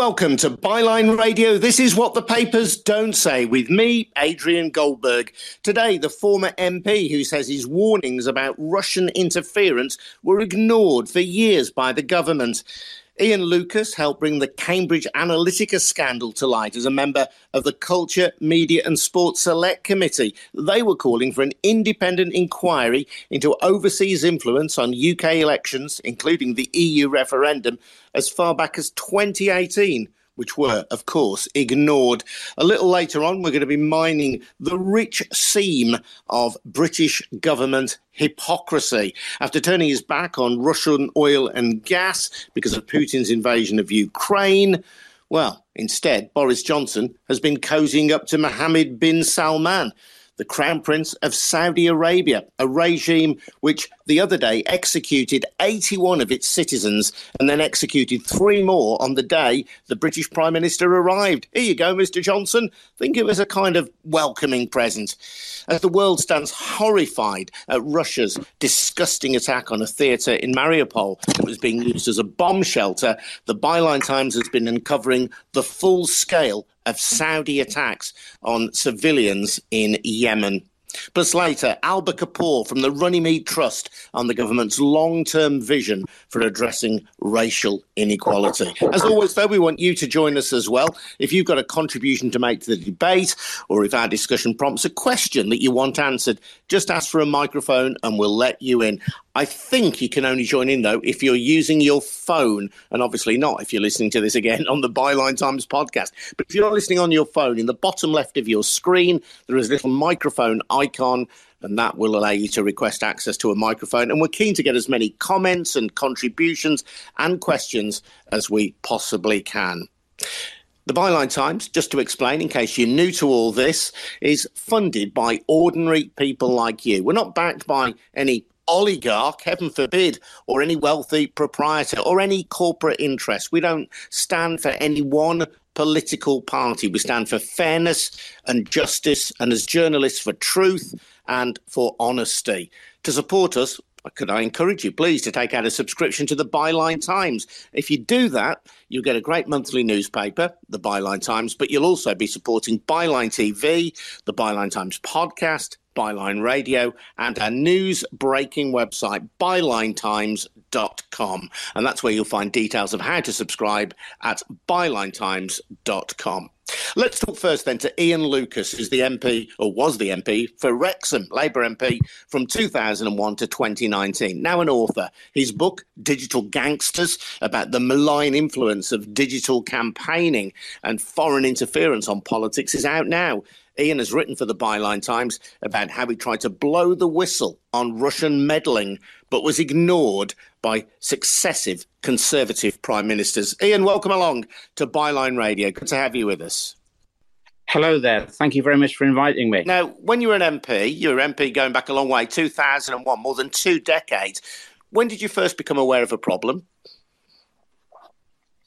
welcome to Byline Radio. This is what the papers don't say with me, Adrian Goldberg. Today, the former MP who says his warnings about Russian interference were ignored for years by the government. Ian Lucas helped bring the Cambridge Analytica scandal to light as a member of the Culture, Media and Sports Select Committee. They were calling for an independent inquiry into overseas influence on UK elections, including the EU referendum, as far back as 2018 which were, of course, ignored. A little later on, we're going to be mining the rich seam of British government hypocrisy. After turning his back on Russian oil and gas because of Putin's invasion of Ukraine, well, instead, Boris Johnson has been cozying up to Mohammed bin Salman the Crown Prince of Saudi Arabia, a regime which the other day executed 81 of its citizens and then executed three more on the day the British Prime Minister arrived. Here you go, Mr. Johnson. Think of it as a kind of welcoming present. As the world stands horrified at Russia's disgusting attack on a theatre in Mariupol that was being used as a bomb shelter, the Byline Times has been uncovering the full scale of Saudi attacks on civilians in Yemen. Plus later, Alba Kapoor from the Runnymede Trust on the government's long-term vision for addressing racial inequality. As always, though, we want you to join us as well. If you've got a contribution to make to the debate, or if our discussion prompts a question that you want answered, just ask for a microphone and we'll let you in. I think you can only join in though if you're using your phone, and obviously not if you're listening to this again on the Byline Times podcast. But if you're listening on your phone, in the bottom left of your screen, there is a little microphone icon, and that will allow you to request access to a microphone. And we're keen to get as many comments and contributions and questions as we possibly can. The Byline Times, just to explain, in case you're new to all this, is funded by ordinary people like you. We're not backed by any oligarch, heaven forbid, or any wealthy proprietor or any corporate interest. We don't stand for any one political party. We stand for fairness and justice, and as journalists, for truth and for honesty. To support us, could I encourage you, please, to take out a subscription to the Byline Times? If you do that, you'll get a great monthly newspaper, the Byline Times, but you'll also be supporting Byline TV, the Byline Times podcast, Byline Radio, and our news breaking website, bylinetimes.com. And that's where you'll find details of how to subscribe at bylinetimes.com. Let's talk first then to Ian Lucas, who's the MP, or was the MP, for Wrexham, Labour MP, from 2001 to 2019. Now an author. His book, Digital Gangsters, about the malign influence of digital campaigning and foreign interference on politics, is out now. Ian has written for the Byline Times about how he tried to blow the whistle on Russian meddling, but was ignored by successive Conservative prime ministers. Ian, welcome along to Byline Radio. Good to have you with us. Hello there. Thank you very much for inviting me. Now, when you were an MP, you were MP going back a long way, 2001, more than two decades. When did you first become aware of a problem?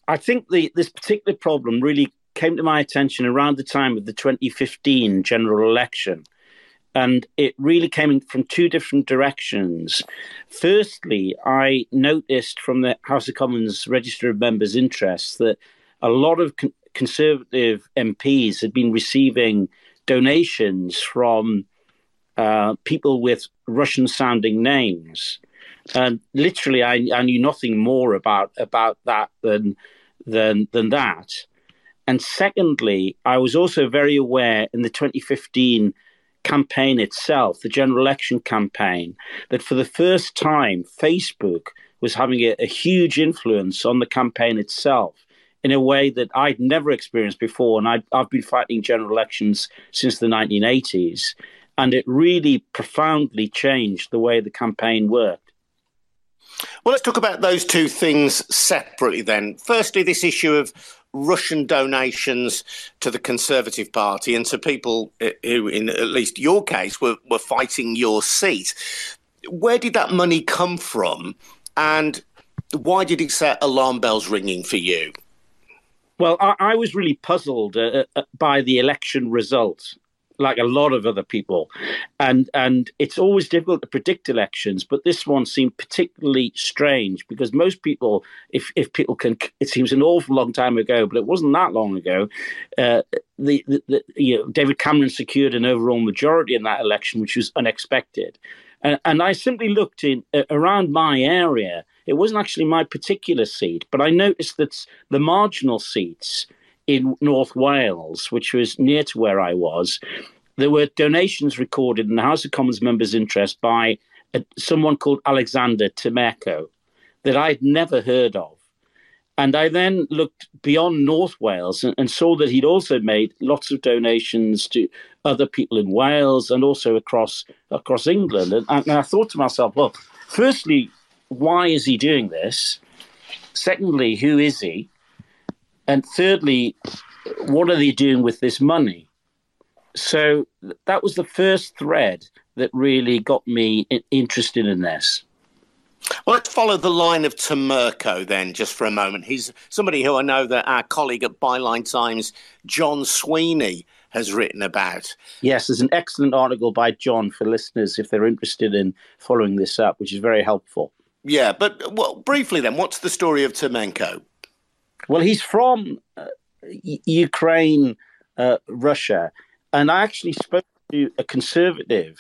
I think the, this particular problem really came to my attention around the time of the 2015 general election. And it really came from two different directions. Firstly, I noticed from the House of Commons Register of Members' interests that a lot of con- Conservative MPs had been receiving donations from uh, people with Russian sounding names. And literally, I, I, knew nothing more about, about that than, than, than that. And secondly, I was also very aware in the 2015 campaign itself, the general election campaign, that for the first time, Facebook was having a, a, huge influence on the campaign itself in a way that I'd never experienced before. And i have been fighting general elections since the 1980s. And it really profoundly changed the way the campaign worked. Well, let's talk about those two things separately then. Firstly, this issue of Russian donations to the Conservative Party and to people uh, who, in at least your case, were, were fighting your seat. Where did that money come from? And why did it set alarm bells ringing for you? Well, I, I was really puzzled uh, uh, by the election result like a lot of other people, and and it's always difficult to predict elections. But this one seemed particularly strange because most people, if if people can, it seems an awful long time ago, but it wasn't that long ago. Uh, the, the, the, you know David Cameron secured an overall majority in that election, which was unexpected. And, and I simply looked in uh, around my area. It wasn't actually my particular seat, but I noticed that the marginal seats in North Wales, which was near to where I was, there were donations recorded in the House of Commons members' interest by a, someone called Alexander Temerko that I'd never heard of. And I then looked beyond North Wales and, and, saw that he'd also made lots of donations to other people in Wales and also across across England. And, and I thought to myself, well, firstly, why is he doing this? Secondly, who is he? And thirdly, what are they doing with this money? So that was the first thread that really got me interested in this. Well, let's follow the line of Temerko then, just for a moment. He's somebody who I know that our colleague at Byline Times, John Sweeney, has written about. Yes, there's an excellent article by John for listeners if they're interested in following this up, which is very helpful. Yeah, but well, briefly then, what's the story of Temerko? Well, he's from uh, Ukraine, uh, Russia, and I actually spoke to a conservative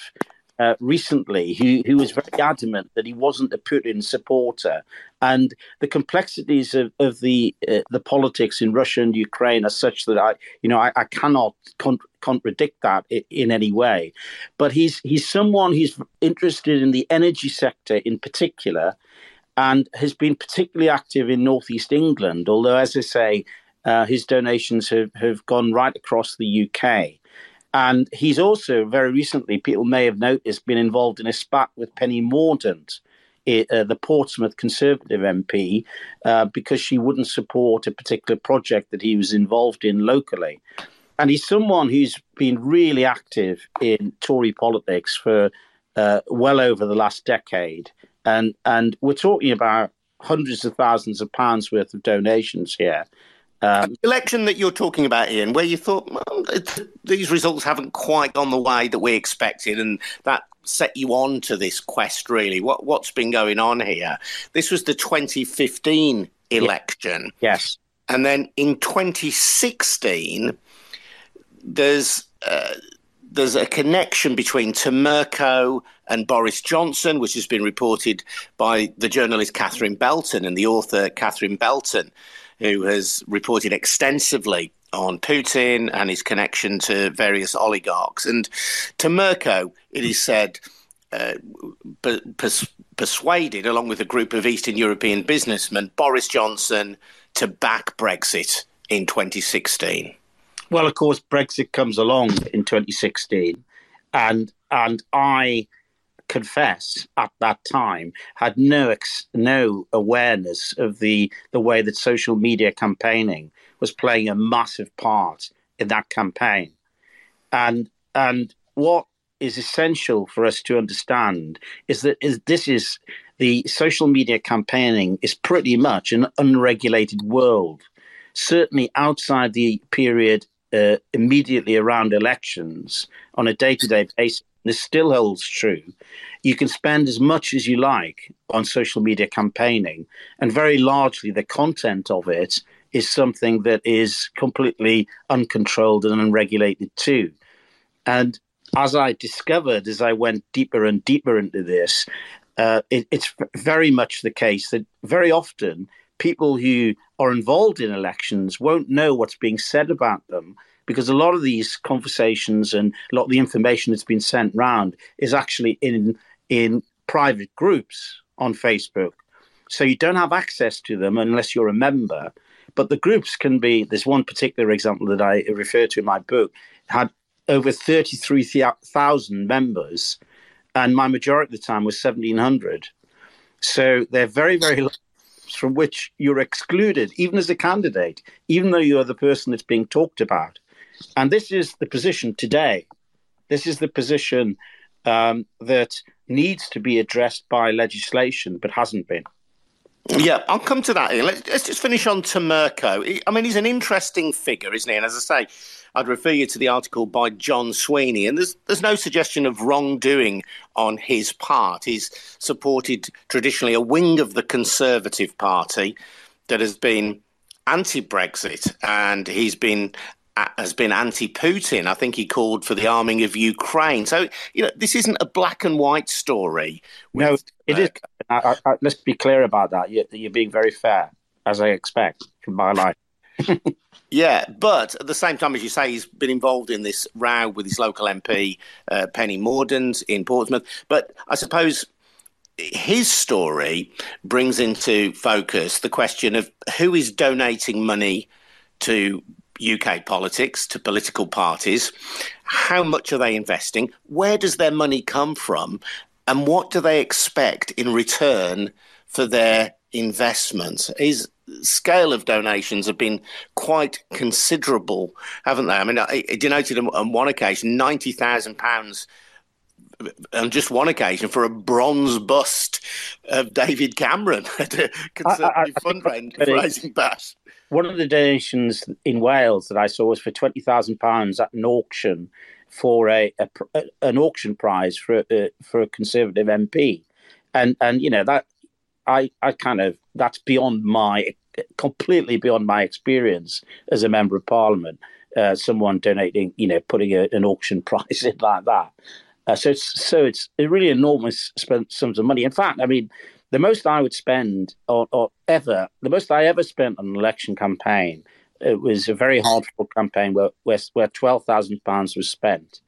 uh, recently who, who was very adamant that he wasn't a Putin supporter. And the complexities of, of the uh, the politics in Russia and Ukraine are such that I, you know, I, I cannot con- contradict that in, in, any way. But he's he's someone who's interested in the energy sector in particular, and has been particularly active in northeast England. Although, as I say, uh, his donations have, have gone right across the UK. And he's also very recently, people may have noticed, been involved in a spat with Penny Mordaunt, uh, the Portsmouth Conservative MP, uh, because she wouldn't support a particular project that he was involved in locally. And he's someone who's been really active in Tory politics for uh, well over the last decade and and we're talking about hundreds of thousands of pounds worth of donations here. Um, the election that you're talking about, Ian, where you thought well, these results haven't quite gone the way that we expected, and that set you on to this quest. Really, what what's been going on here? This was the 2015 election. Yes, and then in 2016, there's. Uh, there's a connection between Temerko and Boris Johnson, which has been reported by the journalist Catherine Belton and the author Catherine Belton, who has reported extensively on Putin and his connection to various oligarchs. And Temerko, it is said, uh, pers- persuaded, along with a group of Eastern European businessmen, Boris Johnson to back Brexit in 2016. Well, of course, Brexit comes along in 2016, and and I confess at that time had no ex- no awareness of the the way that social media campaigning was playing a massive part in that campaign, and and what is essential for us to understand is that is this is the social media campaigning is pretty much an unregulated world. Certainly outside the period uh, immediately around elections on a day to day basis, this still holds true. You can spend as much as you like on social media campaigning, and very largely the content of it is something that is completely uncontrolled and unregulated too. And as I discovered as I went deeper and deeper into this, uh, it, it's very much the case that very often people who are involved in elections won't know what's being said about them because a lot of these conversations and a lot of the information that's been sent round is actually in in private groups on Facebook. So you don't have access to them unless you're a member. But the groups can be. There's one particular example that I refer to in my book had over thirty three thousand members, and my majority of the time was seventeen hundred. So they're very very from which you're excluded, even as a candidate, even though you are the person that's being talked about. And this is the position today. This is the position um, that needs to be addressed by legislation, but hasn't been. Yeah, I'll come to that. Let's, just finish on Temerko. I mean, he's an interesting figure, isn't he? And as I say, I'd refer you to the article by John Sweeney, and there's there's no suggestion of wrongdoing on his part. He's supported traditionally a wing of the Conservative Party that has been anti-Brexit, and he's been has been anti-Putin. I think he called for the arming of Ukraine. So you know, this isn't a black and white story. No, it is. I, I, let's be clear about that. You're, you're being very fair, as I expect from my life. yeah, but at the same time, as you say, he's been involved in this row with his local MP, uh, Penny Mordaunt, in Portsmouth. But I suppose his story brings into focus the question of who is donating money to UK politics, to political parties. How much are they investing? Where does their money come from? And what do they expect in return for their investments? His scale of donations have been quite considerable, haven't they? I mean, it denoted on one occasion £90,000 on just one occasion for a bronze bust of David Cameron at a conservative fundraising bash one of the donations in Wales that I saw was for twenty thousand pounds at an auction for a, a, an auction prize for a, for a Conservative MP, and and you know that I I kind of that's beyond my completely beyond my experience as a member of Parliament. Uh, someone donating, you know, putting a, an auction prize in like that. Uh, so it's so it's a really enormous sums of money. In fact, I mean, the most I would spend or, or ever, the most I ever spent on an election campaign, it was a very hard campaign where where, where twelve thousand pounds was spent,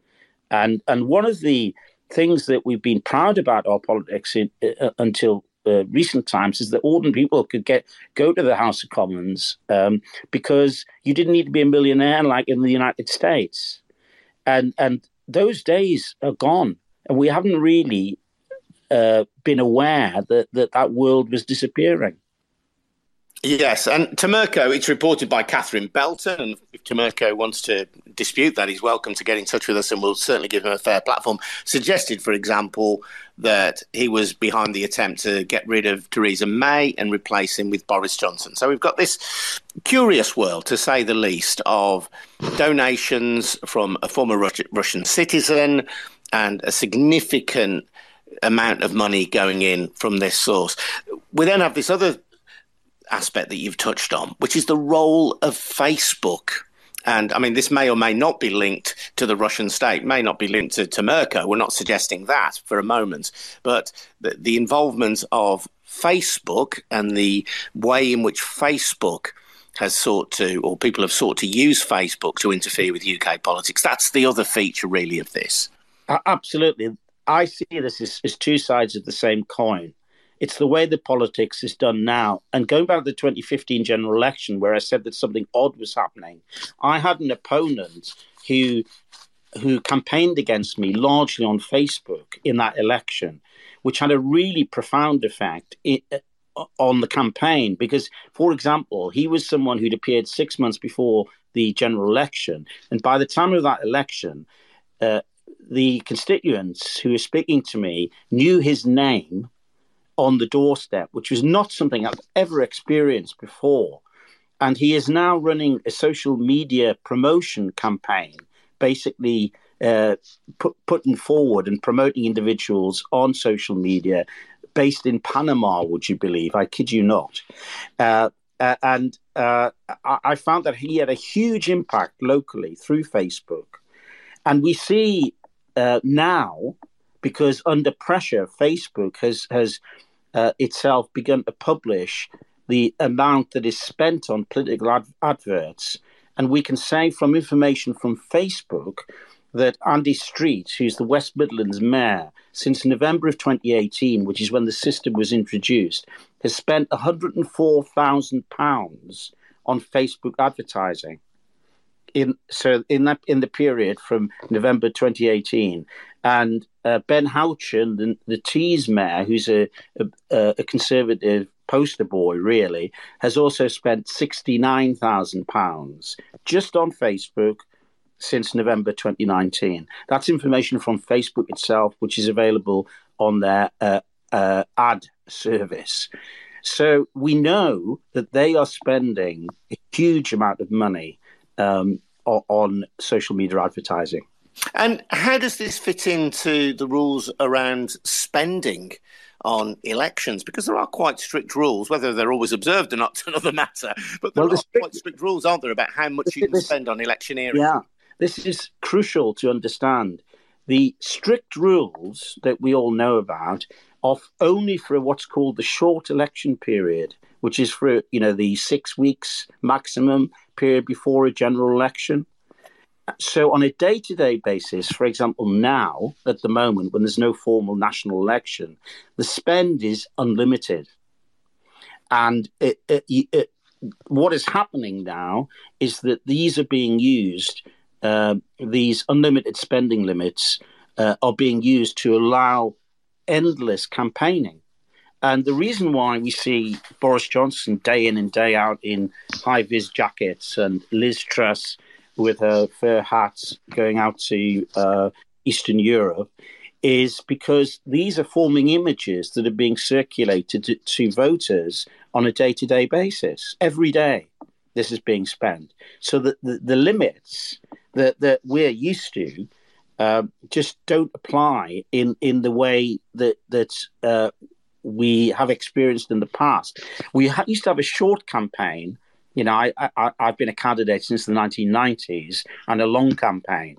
and and one of the things that we've been proud about our politics in, uh, until uh, recent times is that ordinary people could get go to the House of Commons um, because you didn't need to be a millionaire like in the United States, and and those days are gone, and we haven't really uh, been aware that, that that world was disappearing. Yes, and Temerko, it's reported by Catherine Belton, and if Temerko wants to dispute that, he's welcome to get in touch with us and we'll certainly give him a fair platform. Suggested, for example, that he was behind the attempt to get rid of Theresa May and replace him with Boris Johnson. So we've got this curious world, to say the least, of donations from a former Russian citizen and a significant amount of money going in from this source. We then have this other aspect that you've touched on, which is the role of Facebook. And I mean, this may or may not be linked to the Russian state, may not be linked to, to We're not suggesting that for a moment. But the, the involvement of Facebook and the way in which Facebook has sought to, or people have sought to use Facebook to interfere with UK politics, that's the other feature, really, of this. Absolutely. I see this as, as two sides of the same coin. It's the way the politics is done now. And going back to the 2015 general election, where I said that something odd was happening, I had an opponent who who campaigned against me largely on Facebook in that election, which had a really profound effect uh, on the campaign. Because, for example, he was someone who'd appeared six months before the general election, and by the time of that election, uh, the constituents who were speaking to me knew his name on the doorstep, which was not something I've ever experienced before. And he is now running a social media promotion campaign, basically uh, put, putting forward and promoting individuals on social media based in Panama, would you believe? I kid you not. Uh, uh, and uh, I, I found that he had a huge impact locally through Facebook. And we see uh, now, because under pressure, Facebook has has uh, itself begun to publish the amount that is spent on political ad- adverts, and we can say from information from Facebook that Andy Street, who's the West Midlands mayor, since November of 2018, which is when the system was introduced, has spent 104,000 pounds on Facebook advertising in so in that in the period from November 2018, and uh, Ben Houchen, the, the Tees mayor, who's a, a, a conservative poster boy, really, has also spent sixty nine thousand pounds just on Facebook since November 2019. That's information from Facebook itself, which is available on their uh, uh, ad service. So we know that they are spending a huge amount of money um, on social media advertising. And how does this fit into the rules around spending on elections? Because there are quite strict rules, whether they're always observed or not, is another matter. But there well, are strict, quite strict rules, aren't there, about how much this, you can spend on electioneering? Yeah, this is crucial to understand. The strict rules that we all know about are only for what's called the short election period, which is for you know the six weeks maximum period before a general election. So, on a day to day basis, for example, now at the moment when there's no formal national election, the spend is unlimited. And it, it, it, what is happening now is that these are being used, uh, these unlimited spending limits uh, are being used to allow endless campaigning. And the reason why we see Boris Johnson day in and day out in high vis jackets and Liz Truss with her fur hats going out to uh, Eastern Europe is because these are forming images that are being circulated to, to voters on a day to day basis. Every day, this is being spent. So that the, the limits that, that we're used to uh, just don't apply in, in the way that, that uh, we have experienced in the past. We ha- used to have a short campaign you know, I, I, I've been a candidate since the 1990s and a long campaign.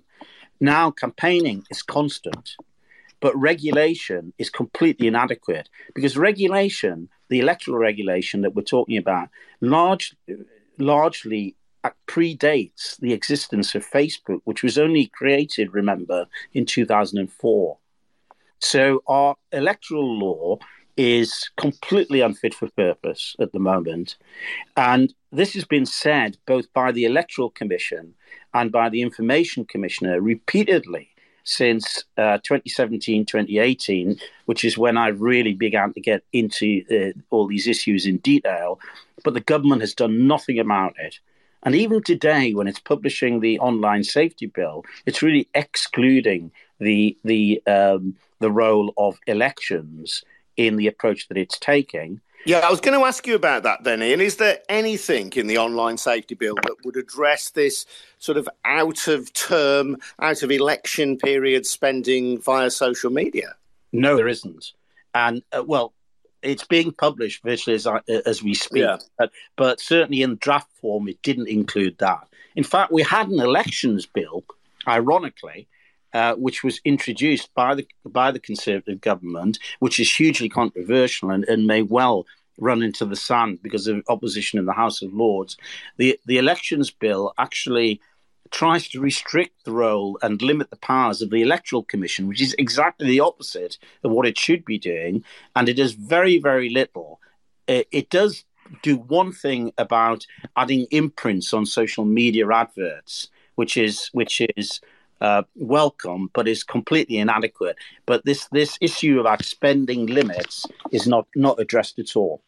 Now, campaigning is constant, but regulation is completely inadequate because regulation, the electoral regulation that we're talking about, large, largely predates the existence of Facebook, which was only created, remember, in 2004. So our electoral law is completely unfit for purpose at the moment. And this has been said both by the Electoral Commission and by the Information Commissioner repeatedly since uh, 2017, 2018, which is when I really began to get into uh, all these issues in detail. But the government has done nothing about it. And even today, when it's publishing the online safety bill, it's really excluding the the um, the role of elections in the approach that it's taking. Yeah, I was going to ask you about that then, Ian. Is there anything in the online safety bill that would address this sort of out of term, out of election period spending via social media? No, there isn't. And, uh, well, it's being published virtually as, as we speak, yeah. but, but certainly in draft form, it didn't include that. In fact, we had an elections bill, ironically, uh, which was introduced by the by the Conservative government, which is hugely controversial and, and may well run into the sand because of opposition in the House of Lords. The the elections bill actually tries to restrict the role and limit the powers of the electoral commission, which is exactly the opposite of what it should be doing, and it does very very little. It, it does do one thing about adding imprints on social media adverts, which is which is uh, welcome, but is completely inadequate. But this this issue about spending limits is not not addressed at all.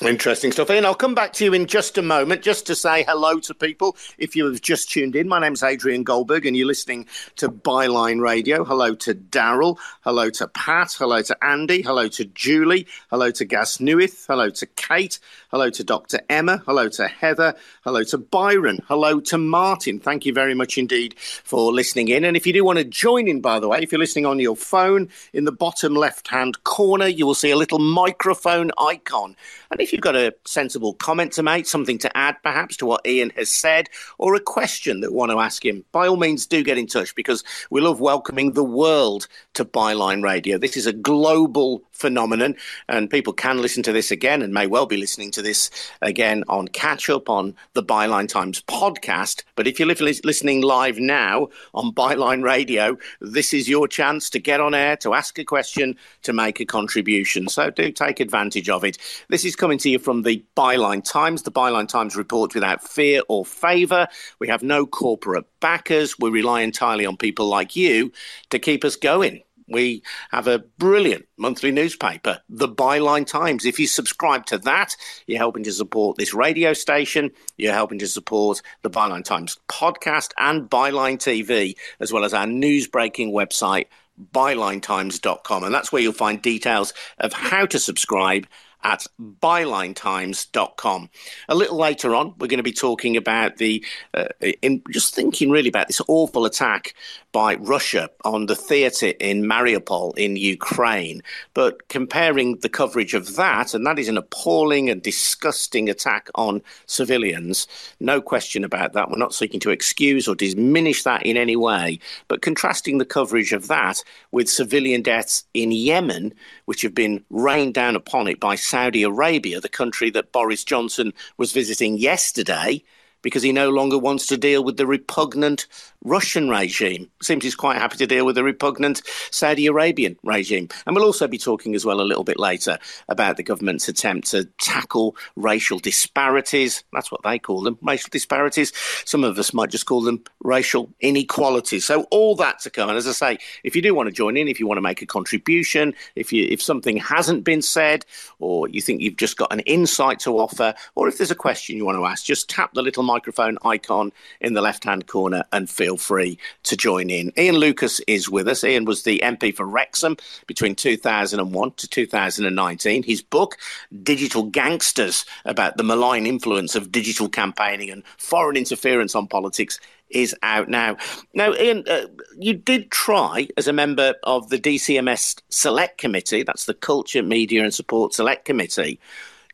Interesting stuff. Ian, I'll come back to you in just a moment just to say hello to people. If you have just tuned in, my name's Adrian Goldberg and you're listening to Byline Radio. Hello to Daryl. Hello to Pat. Hello to Andy. Hello to Julie. Hello to Gas Newith. Hello to Kate. Hello to Dr. Emma. Hello to Heather. Hello to Byron. Hello to Martin. Thank you very much indeed for listening in. And if you do want to join in, by the way, if you're listening on your phone, in the bottom left hand corner, you will see a little microphone icon. And if you've got a sensible comment to make, something to add perhaps to what Ian has said, or a question that want to ask him, by all means do get in touch because we love welcoming the world to Byline Radio. This is a global phenomenon, and people can listen to this again and may well be listening to this again on catch up on the Byline Times podcast. But if you're listening live now on Byline Radio, this is your chance to get on air, to ask a question, to make a contribution. So do take advantage of it. This is coming to you from the Byline Times, the Byline Times report without fear or favour. We have no corporate backers. We rely entirely on people like you to keep us going. We have a brilliant monthly newspaper, the Byline Times. If you subscribe to that, you're helping to support this radio station, you're helping to support the Byline Times podcast and Byline TV, as well as our news breaking website, bylinetimes.com. And that's where you'll find details of how to subscribe at bylinetimes.com. A little later on, we're going to be talking about the, uh, in, just thinking really about this awful attack by Russia on the theatre in Mariupol in Ukraine, but comparing the coverage of that, and that is an appalling and disgusting attack on civilians. No question about that. We're not seeking to excuse or diminish that in any way, but contrasting the coverage of that with civilian deaths in Yemen, which have been rained down upon it by Saudi Arabia, the country that Boris Johnson was visiting yesterday because he no longer wants to deal with the repugnant Russian regime. Seems he's quite happy to deal with the repugnant Saudi Arabian regime. And we'll also be talking as well a little bit later about the government's attempt to tackle racial disparities. That's what they call them, racial disparities. Some of us might just call them racial inequalities. So all that to come. And as I say, if you do want to join in, if you want to make a contribution, if you if something hasn't been said, or you think you've just got an insight to offer, or if there's a question you want to ask, just tap the little microphone icon in the left hand corner and feel free to join in. Ian Lucas is with us. Ian was the MP for Wrexham between 2001 to 2019. His book, Digital Gangsters, about the malign influence of digital campaigning and foreign interference on politics, is out now. Now, Ian, uh, you did try as a member of the DCMS Select Committee, that's the Culture, Media and Sport Select Committee,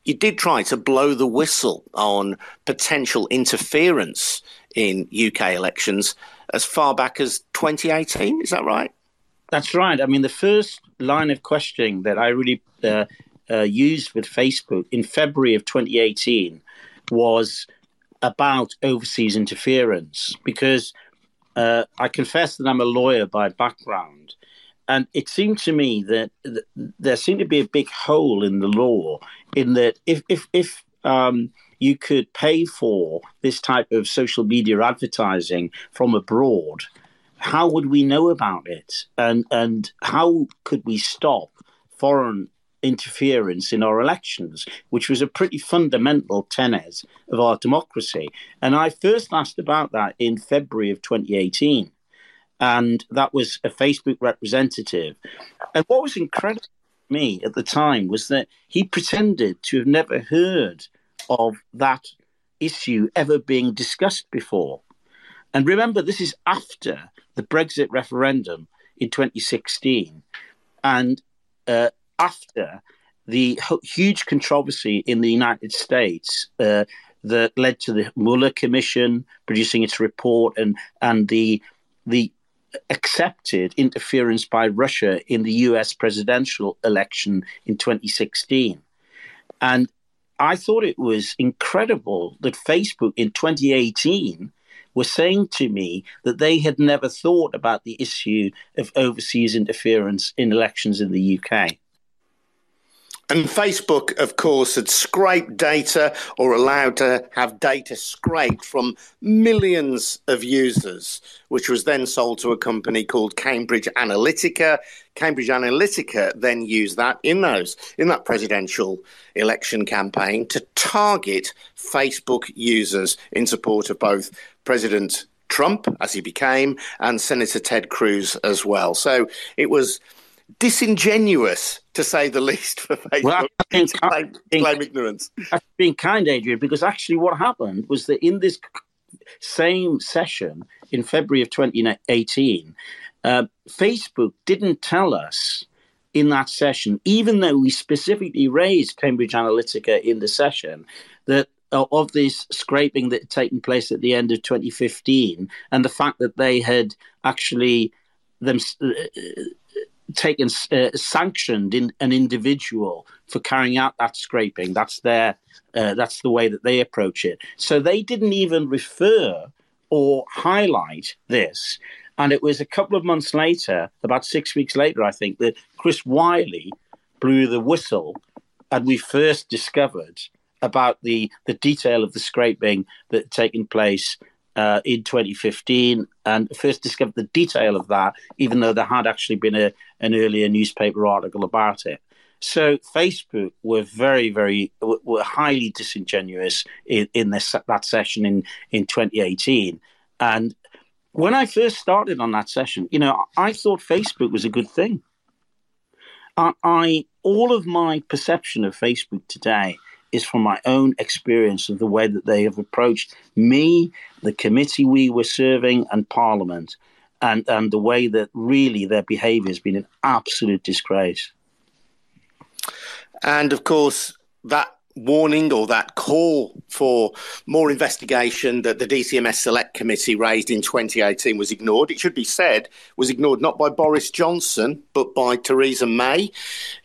you did try to blow the whistle on potential interference in UK elections as far back as 2018. Is that right? That's right. I mean, the first line of questioning that I really uh, uh, used with Facebook in February of 2018 was about overseas interference because uh, I confess that I'm a lawyer by background. And it seemed to me that, that there seemed to be a big hole in the law in that if, if, if um, you could pay for this type of social media advertising from abroad, how would we know about it? And, and how could we stop foreign interference in our elections, which was a pretty fundamental tenet of our democracy? And I first asked about that in February of 2018. And that was a Facebook representative. And what was incredible to me at the time was that he pretended to have never heard of that issue ever being discussed before. And remember, this is after the Brexit referendum in 2016 and uh, after the huge controversy in the United States uh, that led to the Mueller Commission producing its report and, and the, the accepted interference by Russia in the US presidential election in 2016. And I thought it was incredible that Facebook in 2018 was saying to me that they had never thought about the issue of overseas interference in elections in the UK. And Facebook, of course, had scraped data or allowed to have data scraped from millions of users, which was then sold to a company called Cambridge Analytica. Cambridge Analytica then used that in those in that presidential election campaign to target Facebook users in support of both President Trump, as he became, and Senator Ted Cruz as well. So it was disingenuous, to say the least, for Facebook well, think, to claim, think, claim ignorance. That's being kind, Adrian, because actually what happened was that in this same session in February of 2018, uh, Facebook didn't tell us in that session, even though we specifically raised Cambridge Analytica in the session, that uh, of this scraping that had taken place at the end of 2015 and the fact that they had actually them uh, taken uh, sanctioned in an individual for carrying out that scraping. That's their uh, that's the way that they approach it. So they didn't even refer or highlight this. And it was a couple of months later, about six weeks later, I think, that Chris Wylie blew the whistle, and we first discovered about the the detail of the scraping that had taken place uh, in 2015 and first discovered the detail of that, even though there had actually been a, an earlier newspaper article about it. So Facebook were very, very were highly disingenuous in, in this that session in in 2018. And when I first started on that session, you know, I thought Facebook was a good thing. I, I all of my perception of Facebook today is from my own experience of the way that they have approached me, the committee we were serving, and Parliament, and, and the way that really their behaviour has been an absolute disgrace. And of course, that warning or that call for more investigation that the DCMS Select Committee raised in 2018 was ignored. It should be said was ignored not by Boris Johnson but by Theresa May,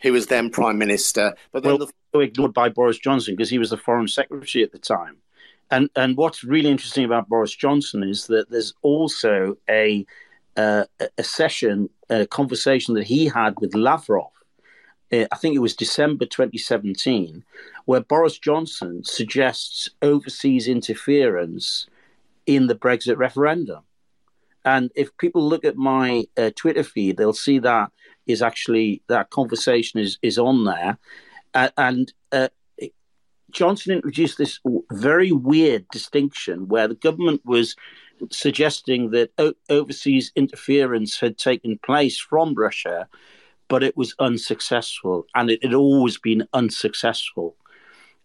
who was then Prime Minister. But then well, the... ignored by Boris Johnson because he was the Foreign Secretary at the time. And and what's really interesting about Boris Johnson is that there's also a uh, a session, a conversation that he had with Lavrov uh, I think it was December 2017, where Boris Johnson suggests overseas interference in the Brexit referendum. And if people look at my uh, Twitter feed, they'll see that is actually that conversation is is on there, uh, and uh, Johnson introduced this very weird distinction where the government was suggesting that o- overseas interference had taken place from Russia but it was unsuccessful, and it had always been unsuccessful.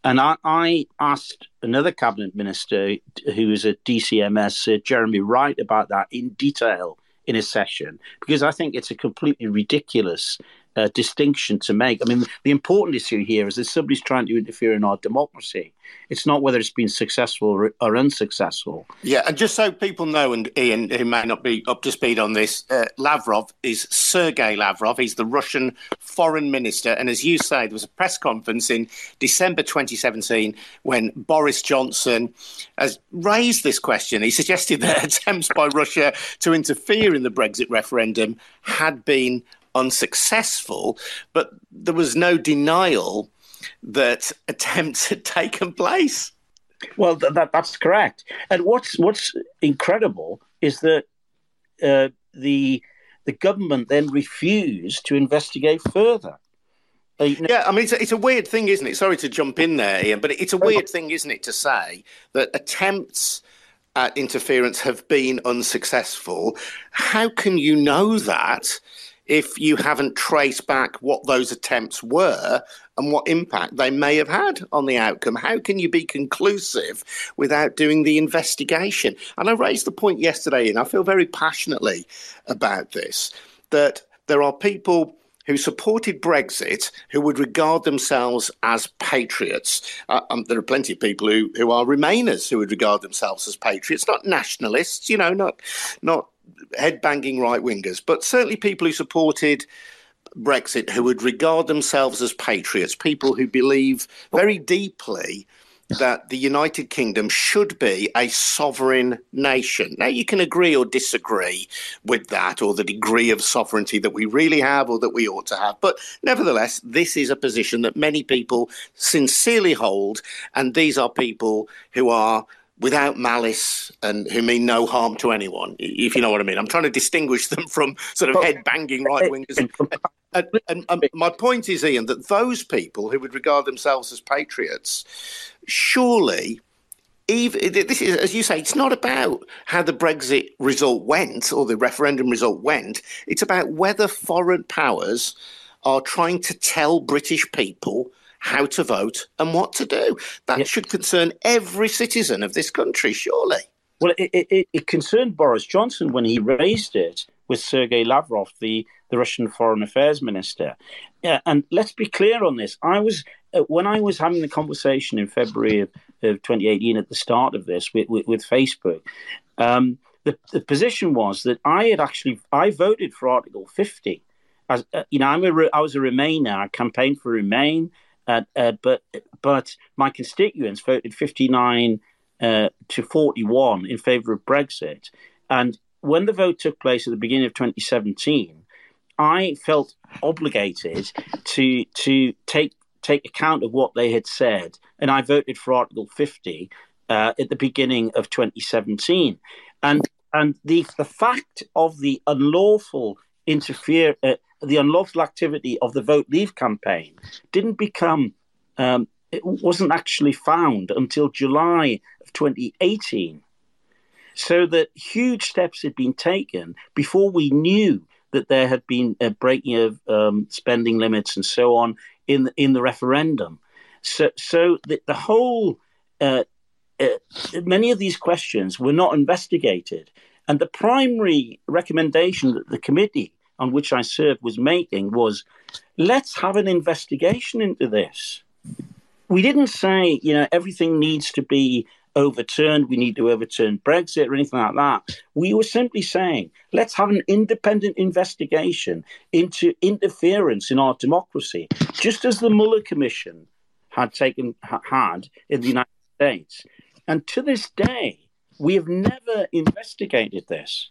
And I, I asked another cabinet minister who is at DCMS, uh, Jeremy Wright, about that in detail in a session because I think it's a completely ridiculous uh, distinction to make. I mean, the important issue here is that somebody's trying to interfere in our democracy. It's not whether it's been successful or, or unsuccessful. Yeah, and just so people know, and Ian, who may not be up to speed on this, uh, Lavrov is Sergei Lavrov. He's the Russian foreign minister. And as you say, there was a press conference in December 2017 when Boris Johnson has raised this question. He suggested that attempts by Russia to interfere in the Brexit referendum had been unsuccessful, but there was no denial that attempts had taken place. Well, that, that's correct. And what's what's incredible is that uh, the the government then refused to investigate further. Uh, yeah, I mean, it's a, it's a, weird thing, isn't it? Sorry to jump in there, Ian, but it's a weird thing, isn't it, to say that attempts at interference have been unsuccessful. How can you know that if you haven't traced back what those attempts were and what impact they may have had on the outcome. How can you be conclusive without doing the investigation? And I raised the point yesterday, and I feel very passionately about this that there are people who supported Brexit who would regard themselves as patriots. Uh, um, there are plenty of people who, who are Remainers who would regard themselves as patriots, not nationalists, you know, not not head banging right wingers, but certainly people who supported Brexit who would regard themselves as patriots, people who believe very deeply that the United Kingdom should be a sovereign nation. Now, you can agree or disagree with that or the degree of sovereignty that we really have or that we ought to have. But nevertheless, this is a position that many people sincerely hold. And these are people who are without malice and who mean no harm to anyone, if you know what I mean. I'm trying to distinguish them from sort of oh, head banging right wingers. And, and, and, my point is, Ian, that those people who would regard themselves as patriots, surely. Even, this is, as you say, it's not about how the Brexit result went or the referendum result went. It's about whether foreign powers are trying to tell British people how to vote and what to do. That yeah. should concern every citizen of this country, surely. Well, it, it, it, concerned Boris Johnson when he raised it with Sergei Lavrov, the, the Russian foreign affairs minister. Yeah, and let's be clear on this. I was uh, when I was having the conversation in February of, of 2018 at the start of this with, with, with Facebook. Um, the, the position was that I had actually I voted for Article 50. As uh, you know, I'm a I was a Remainer. I campaigned for Remain. But but my constituents voted 59 uh, to 41 in favour of Brexit. And when the vote took place at the beginning of 2017, I felt obligated to to take take account of what they had said, and I voted for Article 50 uh, at the beginning of 2017. And and the the fact of the unlawful interfere uh, the unlawful activity of the Vote Leave campaign didn't become, um, it wasn't actually found until July of 2018. So that huge steps had been taken before we knew that there had been a breaking of um, spending limits and so on in in the referendum. So, so the, the whole uh, uh, many of these questions were not investigated, and the primary recommendation that the committee on which I served was making was, let's have an investigation into this. We didn't say, you know, everything needs to be overturned, we need to overturn Brexit or anything like that. We were simply saying, let's have an independent investigation into interference in our democracy, just as the Mueller Commission had taken had in the United States. And to this day, we have never investigated this.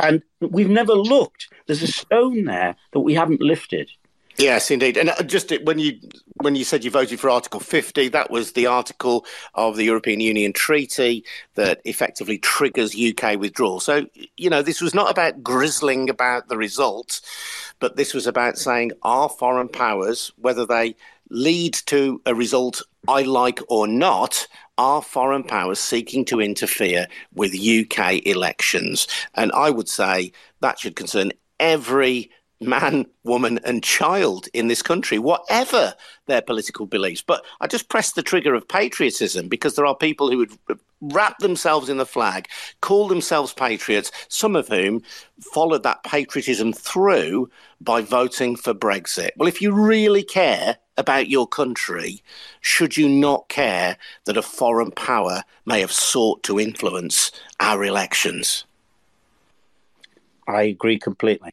And we've never looked. There's a stone there that we haven't lifted. Yes, indeed. And uh, just when you when you said you voted for Article 50, that was the article of the European Union Treaty that effectively triggers UK withdrawal. So, you know, this was not about grizzling about the result, but this was about saying our foreign powers, whether they lead to a result I like or not, are foreign powers seeking to interfere with UK elections? And I would say that should concern every man, woman, and child in this country, whatever their political beliefs. But I just press the trigger of patriotism because there are people who would wrap themselves in the flag, call themselves patriots, some of whom followed that patriotism through by voting for Brexit. Well, if you really care about your country, should you not care that a foreign power may have sought to influence our elections? I agree completely.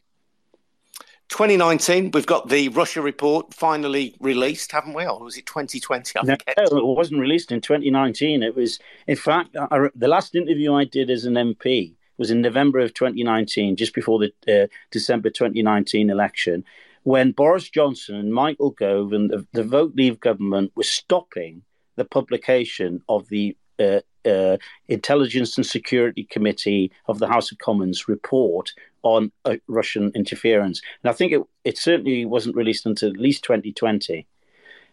2019, we've got the Russia report finally released, haven't we? Or was it 2020? no, it wasn't released in 2019. It was, in fact, I, the last interview I did as an MP was in November of 2019, just before the uh, December 2019 election, when Boris Johnson and Michael Gove and the, the Vote Leave government were stopping the publication of the uh, uh, Intelligence and Security Committee of the House of Commons report on uh, Russian interference. And I think it, it certainly wasn't released until at least 2020.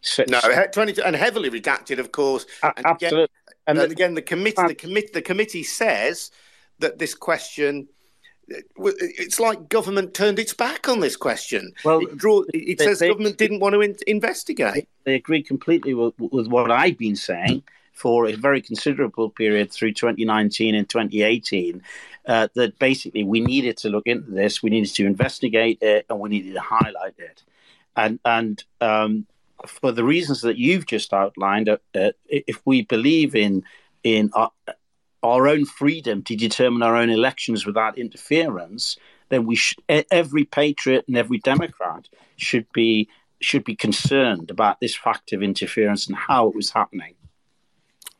So, no, 20, and heavily redacted, of course. And absolutely. Again, and, and the, again, the committee, the committee, the committee says that this question. It's like government turned its back on this question. Well, it, draw, it they, says they, government didn't want to in, investigate. They agree completely with, with what I've been saying for a very considerable period through 2019 and 2018 uh, that basically we needed to look into this, we needed to investigate it, and we needed to highlight it. And and um, for the reasons that you've just outlined, uh, uh, if we believe in in our, own freedom to determine our own elections without interference, then we sh- every patriot and every Democrat should be should be concerned about this fact of interference and how it was happening.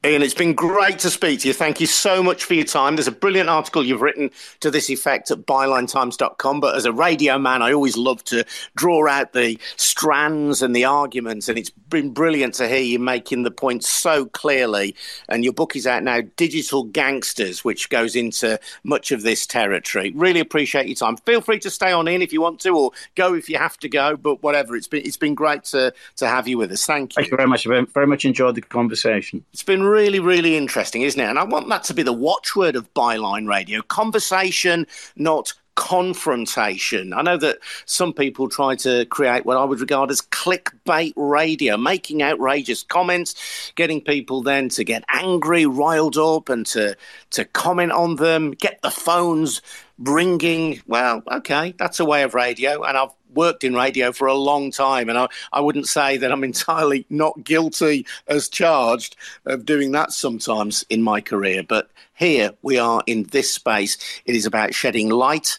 Ian, it's been great to speak to you. Thank you so much for your time. There's a brilliant article you've written to this effect at bylinetimes.com. But as a radio man, I always love to draw out the strands and the arguments. And it's been brilliant to hear you making the point so clearly. And your book is out now, Digital Gangsters, which goes into much of this territory. Really appreciate your time. Feel free to stay on in if you want to, or go if you have to go. But whatever, it's been it's been great to to have you with us. Thank you. Thank you very much. I very much enjoyed the conversation. It's been really, really interesting, isn't it? And I want that to be the watchword of Byline Radio conversation, not confrontation. I know that some people try to create what I would regard as clickbait radio, making outrageous comments, getting people then to get angry, riled up, and to to comment on them, get the phones ringing. Well, okay, that's a way of radio, and I've worked in radio for a long time, and I, I wouldn't say that I'm entirely not guilty as charged of doing that sometimes in my career. But here we are in this space. It is about shedding light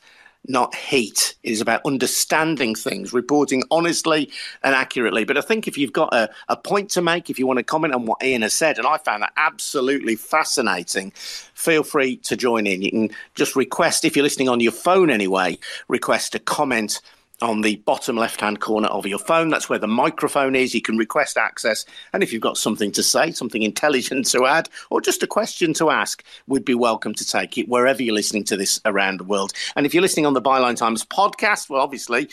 not heat. It is about understanding things, reporting honestly and accurately. But I think if you've got a, a point to make, if you want to comment on what Ian has said, and I found that absolutely fascinating, feel free to join in. You can just request, if you're listening on your phone anyway, request a comment on the bottom left hand corner of your phone. That's where the microphone is. You can request access. And if you've got something to say, something intelligent to add, or just a question to ask, we'd be welcome to take it wherever you're listening to this around the world. And if you're listening on the Byline Times podcast, well, obviously,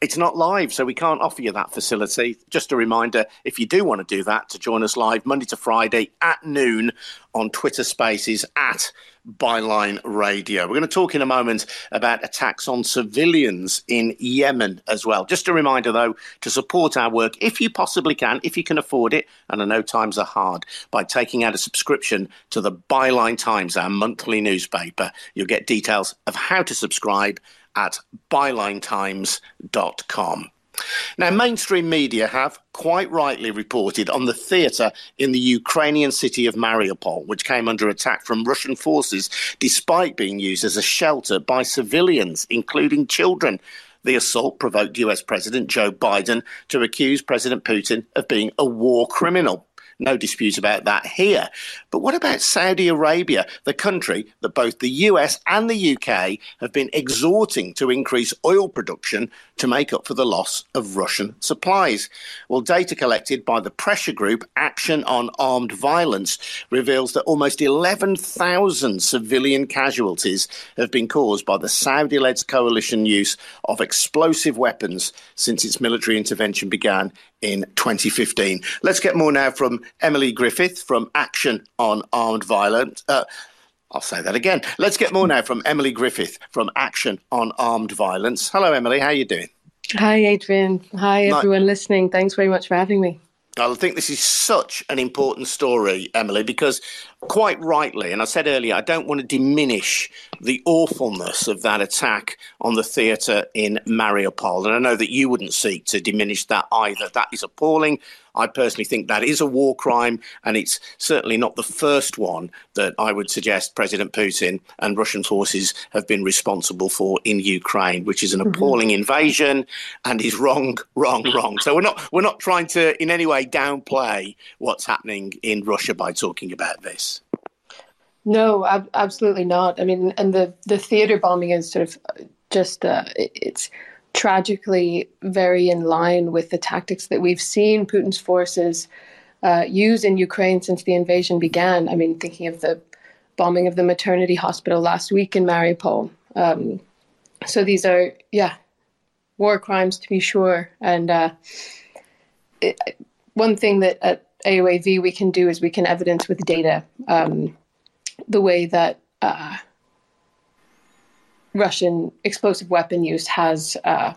it's not live, so we can't offer you that facility. Just a reminder if you do want to do that, to join us live Monday to Friday at noon on Twitter Spaces at Byline Radio. We're going to talk in a moment about attacks on civilians in Yemen as well. Just a reminder, though, to support our work if you possibly can, if you can afford it, and I know times are hard, by taking out a subscription to the Byline Times, our monthly newspaper. You'll get details of how to subscribe at bylinetimes.com. Now, mainstream media have quite rightly reported on the theatre in the Ukrainian city of Mariupol, which came under attack from Russian forces despite being used as a shelter by civilians, including children. The assault provoked US President Joe Biden to accuse President Putin of being a war criminal. No dispute about that here. But what about Saudi Arabia, the country that both the US and the UK have been exhorting to increase oil production to make up for the loss of Russian supplies? Well, data collected by the pressure group Action on Armed Violence reveals that almost 11,000 civilian casualties have been caused by the Saudi led coalition use of explosive weapons since its military intervention began in 2015. Let's get more now from Emily Griffith from Action on Armed Violence. Uh, I'll say that again. Let's get more now from Emily Griffith from Action on Armed Violence. Hello, Emily. How are you doing? Hi, Adrian. Hi, everyone listening. Thanks very much for having me. I think this is such an important story, Emily, because quite rightly, and I said earlier, I don't want to diminish the awfulness of that attack on the theatre in Mariupol. And I know that you wouldn't seek to diminish that either. That is appalling. I personally think that is a war crime, and it's certainly not the first one that I would suggest President Putin and Russian forces have been responsible for in Ukraine, which is an mm-hmm. appalling invasion and is wrong, wrong, wrong. So we're not we're not trying to in any way downplay what's happening in Russia by talking about this. No, ab- absolutely not. I mean, and the the theater bombing is sort of just uh, it's tragically very in line with the tactics that we've seen Putin's forces uh, use in Ukraine since the invasion began. I mean, thinking of the bombing of the maternity hospital last week in Mariupol. Um, so these are, yeah, war crimes to be sure. And uh, it, one thing that at AOAV we can do is we can evidence with data um, the way that. Uh, Russian explosive weapon use has uh,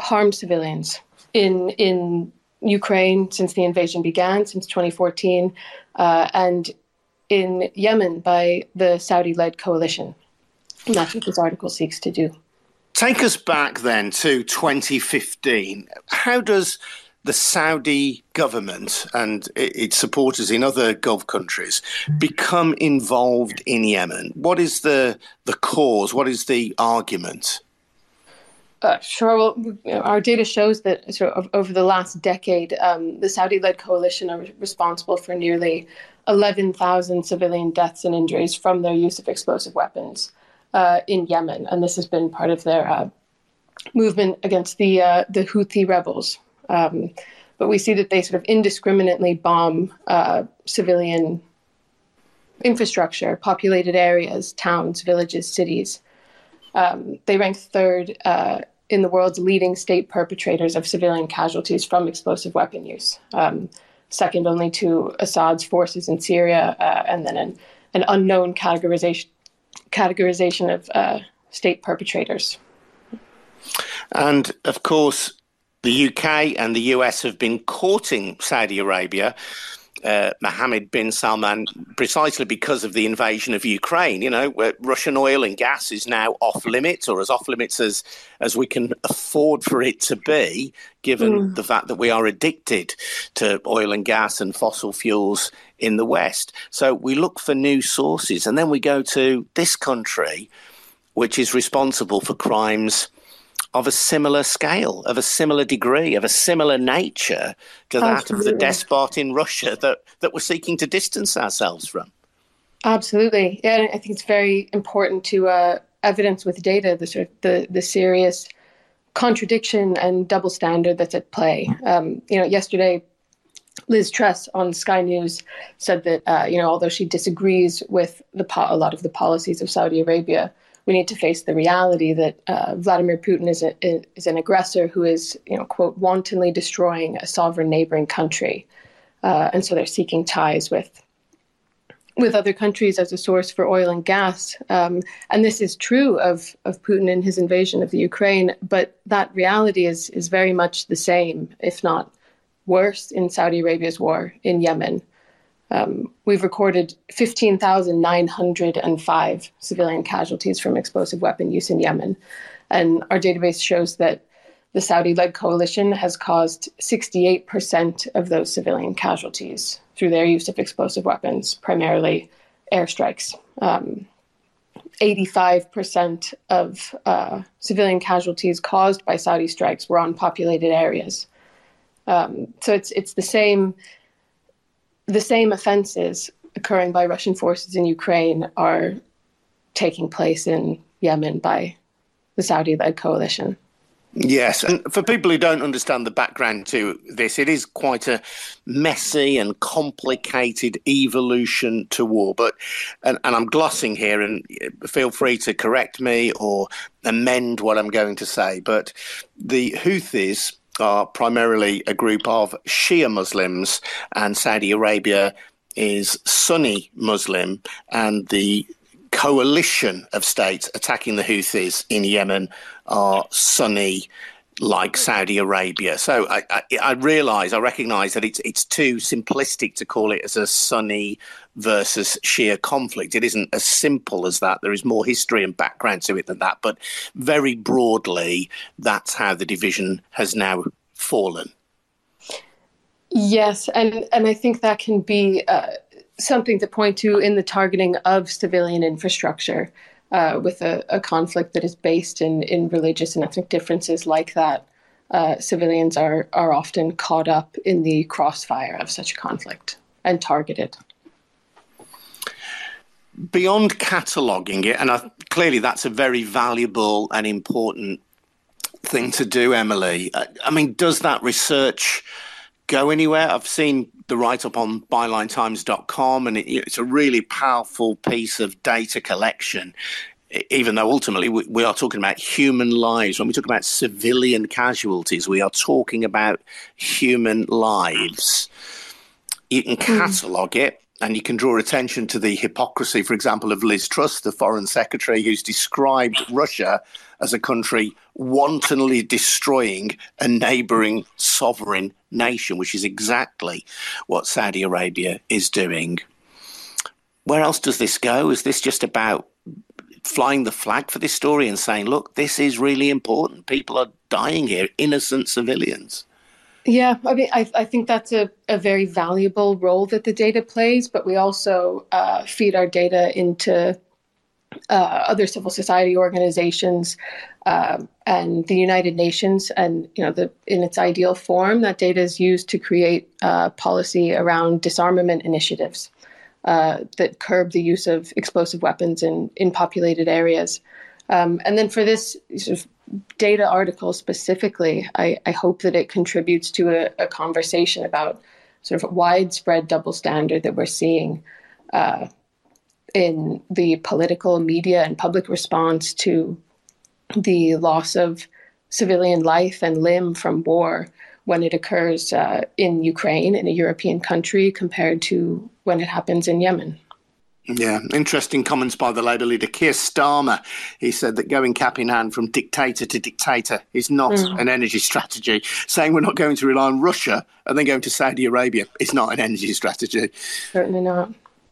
harmed civilians in in Ukraine since the invasion began, since 2014, uh, and in Yemen by the Saudi-led coalition. And that's what this article seeks to do. Take us back then to 2015. How does the Saudi government and its supporters in other Gulf countries become involved in Yemen? What is the the cause? What is the argument? Uh, sure. Well, our data shows that sort of over the last decade, um, the Saudi-led coalition are responsible for nearly 11,000 civilian deaths and injuries from their use of explosive weapons uh, in Yemen, and this has been part of their uh, movement against the uh, the Houthi rebels. Um, but we see that they sort of indiscriminately bomb uh, civilian infrastructure, populated areas, towns, villages, cities. Um, they rank third uh, in the world's leading state perpetrators of civilian casualties from explosive weapon use, um, second only to Assad's forces in Syria, uh, and then an, an, unknown categorization categorization of uh, state perpetrators. And of course, the UK and the US have been courting Saudi Arabia. Uh, Mohammed bin Salman, precisely because of the invasion of Ukraine. You know, where Russian oil and gas is now off limits, or as off limits as as we can afford for it to be, given mm. the fact that we are addicted to oil and gas and fossil fuels in the West. So we look for new sources, and then we go to this country, which is responsible for crimes of a similar scale, of a similar degree, of a similar nature to that Absolutely. of the despot in Russia that, that we're seeking to distance ourselves from. Absolutely. Yeah, I think it's very important to uh, evidence with data the sort of the, the serious contradiction and double standard that's at play. Um, you know, yesterday, Liz Truss on Sky News said that uh, you know although she disagrees with the po- a lot of the policies of Saudi Arabia, we need to face the reality that uh, Vladimir Putin is, a, is an aggressor who is, you know, quote, wantonly destroying a sovereign neighboring country. Uh, and so they're seeking ties with with other countries as a source for oil and gas. Um, and this is true of, of Putin and his invasion of the Ukraine, but that reality is, is very much the same, if not worse, in Saudi Arabia's war in Yemen. Um, we've recorded 15,905 civilian casualties from explosive weapon use in Yemen. And our database shows that the Saudi led coalition has caused 68% of those civilian casualties through their use of explosive weapons, primarily airstrikes. Um, 85% of uh, civilian casualties caused by Saudi strikes were on populated areas. Um, so it's it's the same the same offenses occurring by Russian forces in Ukraine are taking place in Yemen by the Saudi led coalition. Yes, and for people who don't understand the background to this, it is quite a messy and complicated evolution to war. But, and, and I'm glossing here, and feel free to correct me or amend what I'm going to say. But the Houthis are primarily a group of Shia Muslims, and Saudi Arabia is Sunni Muslim, and the coalition of states attacking the Houthis in Yemen are Sunni like Saudi Arabia. So I, I, I realise, I recognise that it's it's too simplistic to call it as a Sunni versus Shia conflict. It isn't as simple as that. There is more history and background to it than that. But very broadly, that's how the division has now fallen. Yes, and and I think that can be. Uh, something to point to in the targeting of civilian infrastructure uh, with a, a, conflict that is based in, in religious and ethnic differences like that. Uh, civilians are, are often caught up in the crossfire of such a conflict and targeted. Beyond cataloguing it, and I, clearly that's a very valuable and important thing to do, Emily. I, I mean, does that research go anywhere? I've seen the write up on bylinetimes.com, and it, it's a really powerful piece of data collection. Even though ultimately we, we, are talking about human lives, when we talk about civilian casualties, we are talking about human lives. You can hmm. catalogue mm. it and you can draw attention to the hypocrisy, for example, of Liz Truss, the foreign secretary, who's described Russia as a country wantonly destroying a neighboring sovereign nation, which is exactly what Saudi Arabia is doing. Where else does this go? Is this just about flying the flag for this story and saying, look, this is really important? People are dying here, innocent civilians. Yeah, I mean, I, I think that's a, a very valuable role that the data plays, but we also uh, feed our data into uh, other civil society organizations uh, and the United Nations, and you know, the in its ideal form, that data is used to create uh, policy around disarmament initiatives uh, that curb the use of explosive weapons in in populated areas. Um, and then for this sort of data article specifically, I, I hope that it contributes to a, a, conversation about sort of widespread double standard that we're seeing uh, in the political media and public response to the loss of civilian life and limb from war when it occurs uh, in Ukraine, in a European country, compared to when it happens in Yemen. Yeah, interesting comments by the Labour leader Keir Starmer. He said that going cap in hand from dictator to dictator is not mm. an energy strategy. Saying we're not going to rely on Russia and then going to Saudi Arabia is not an energy strategy. Certainly not.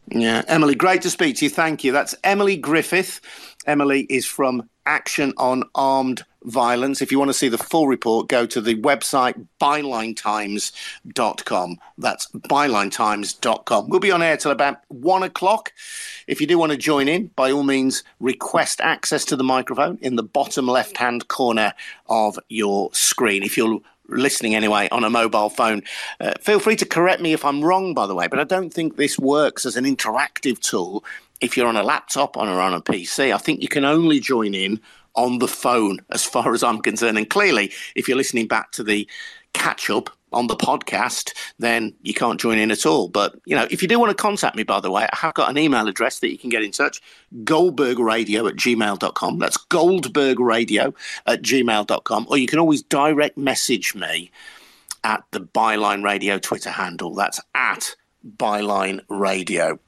Yeah, Emily, great to speak to you. Thank you. That's Emily Griffith. Emily is from Action on Armed Violence. If you want to see the full report, go to the website bylinetimes.com. That's bylinetimes.com. We'll be on air till about one o'clock. If you do want to join in, by all means, request access to the microphone in the bottom left hand corner of your screen. If you're listening anyway on a mobile phone. Uh, feel free to correct me if I'm wrong, by the way, but I don't think this works as an interactive tool if you're on a laptop or on a PC. I think you can only join in on the phone, as far as I'm concerned. And clearly, if you're listening back to the catch up on the podcast, then you can't join in at all. But, you know, if you do want to contact me, by the way, I have got an email address that you can get in touch goldbergradio at gmail.com. That's goldbergradio at gmail.com. Or you can always direct message me at the Byline Radio Twitter handle. That's at Byline Radio.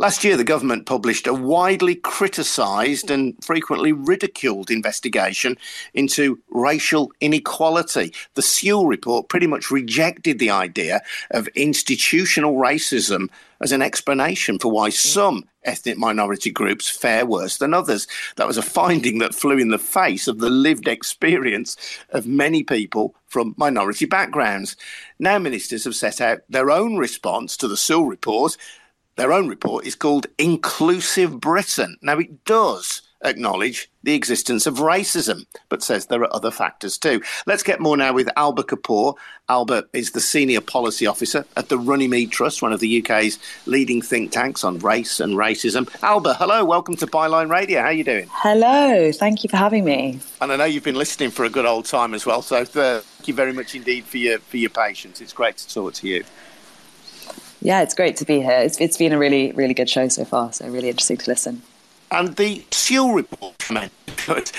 Last year, the government published a widely criticised and frequently ridiculed investigation into racial inequality. The Sewell report pretty much rejected the idea of institutional racism as an explanation for why mm. some ethnic minority groups fare worse than others. That was a finding that flew in the face of the lived experience of many people from minority backgrounds. Now, ministers have set out their own response to the Sewell report their own report is called Inclusive Britain. Now, it does acknowledge the existence of racism, but says there are other factors too. Let's get more now with Alba Kapoor. Alba is the Senior Policy Officer at the Runnymede Trust, one of the UK's leading think tanks on race and racism. Alba, hello, welcome to Byline Radio. How are you doing? Hello, thank you for having me. And I know you've been listening for a good old time as well, so uh, thank you very much indeed for your, for your patience. It's great to talk to you. Yeah, it's great to be here. It's, it's been a really, really good show so far, so really interesting to listen. And the Sewell report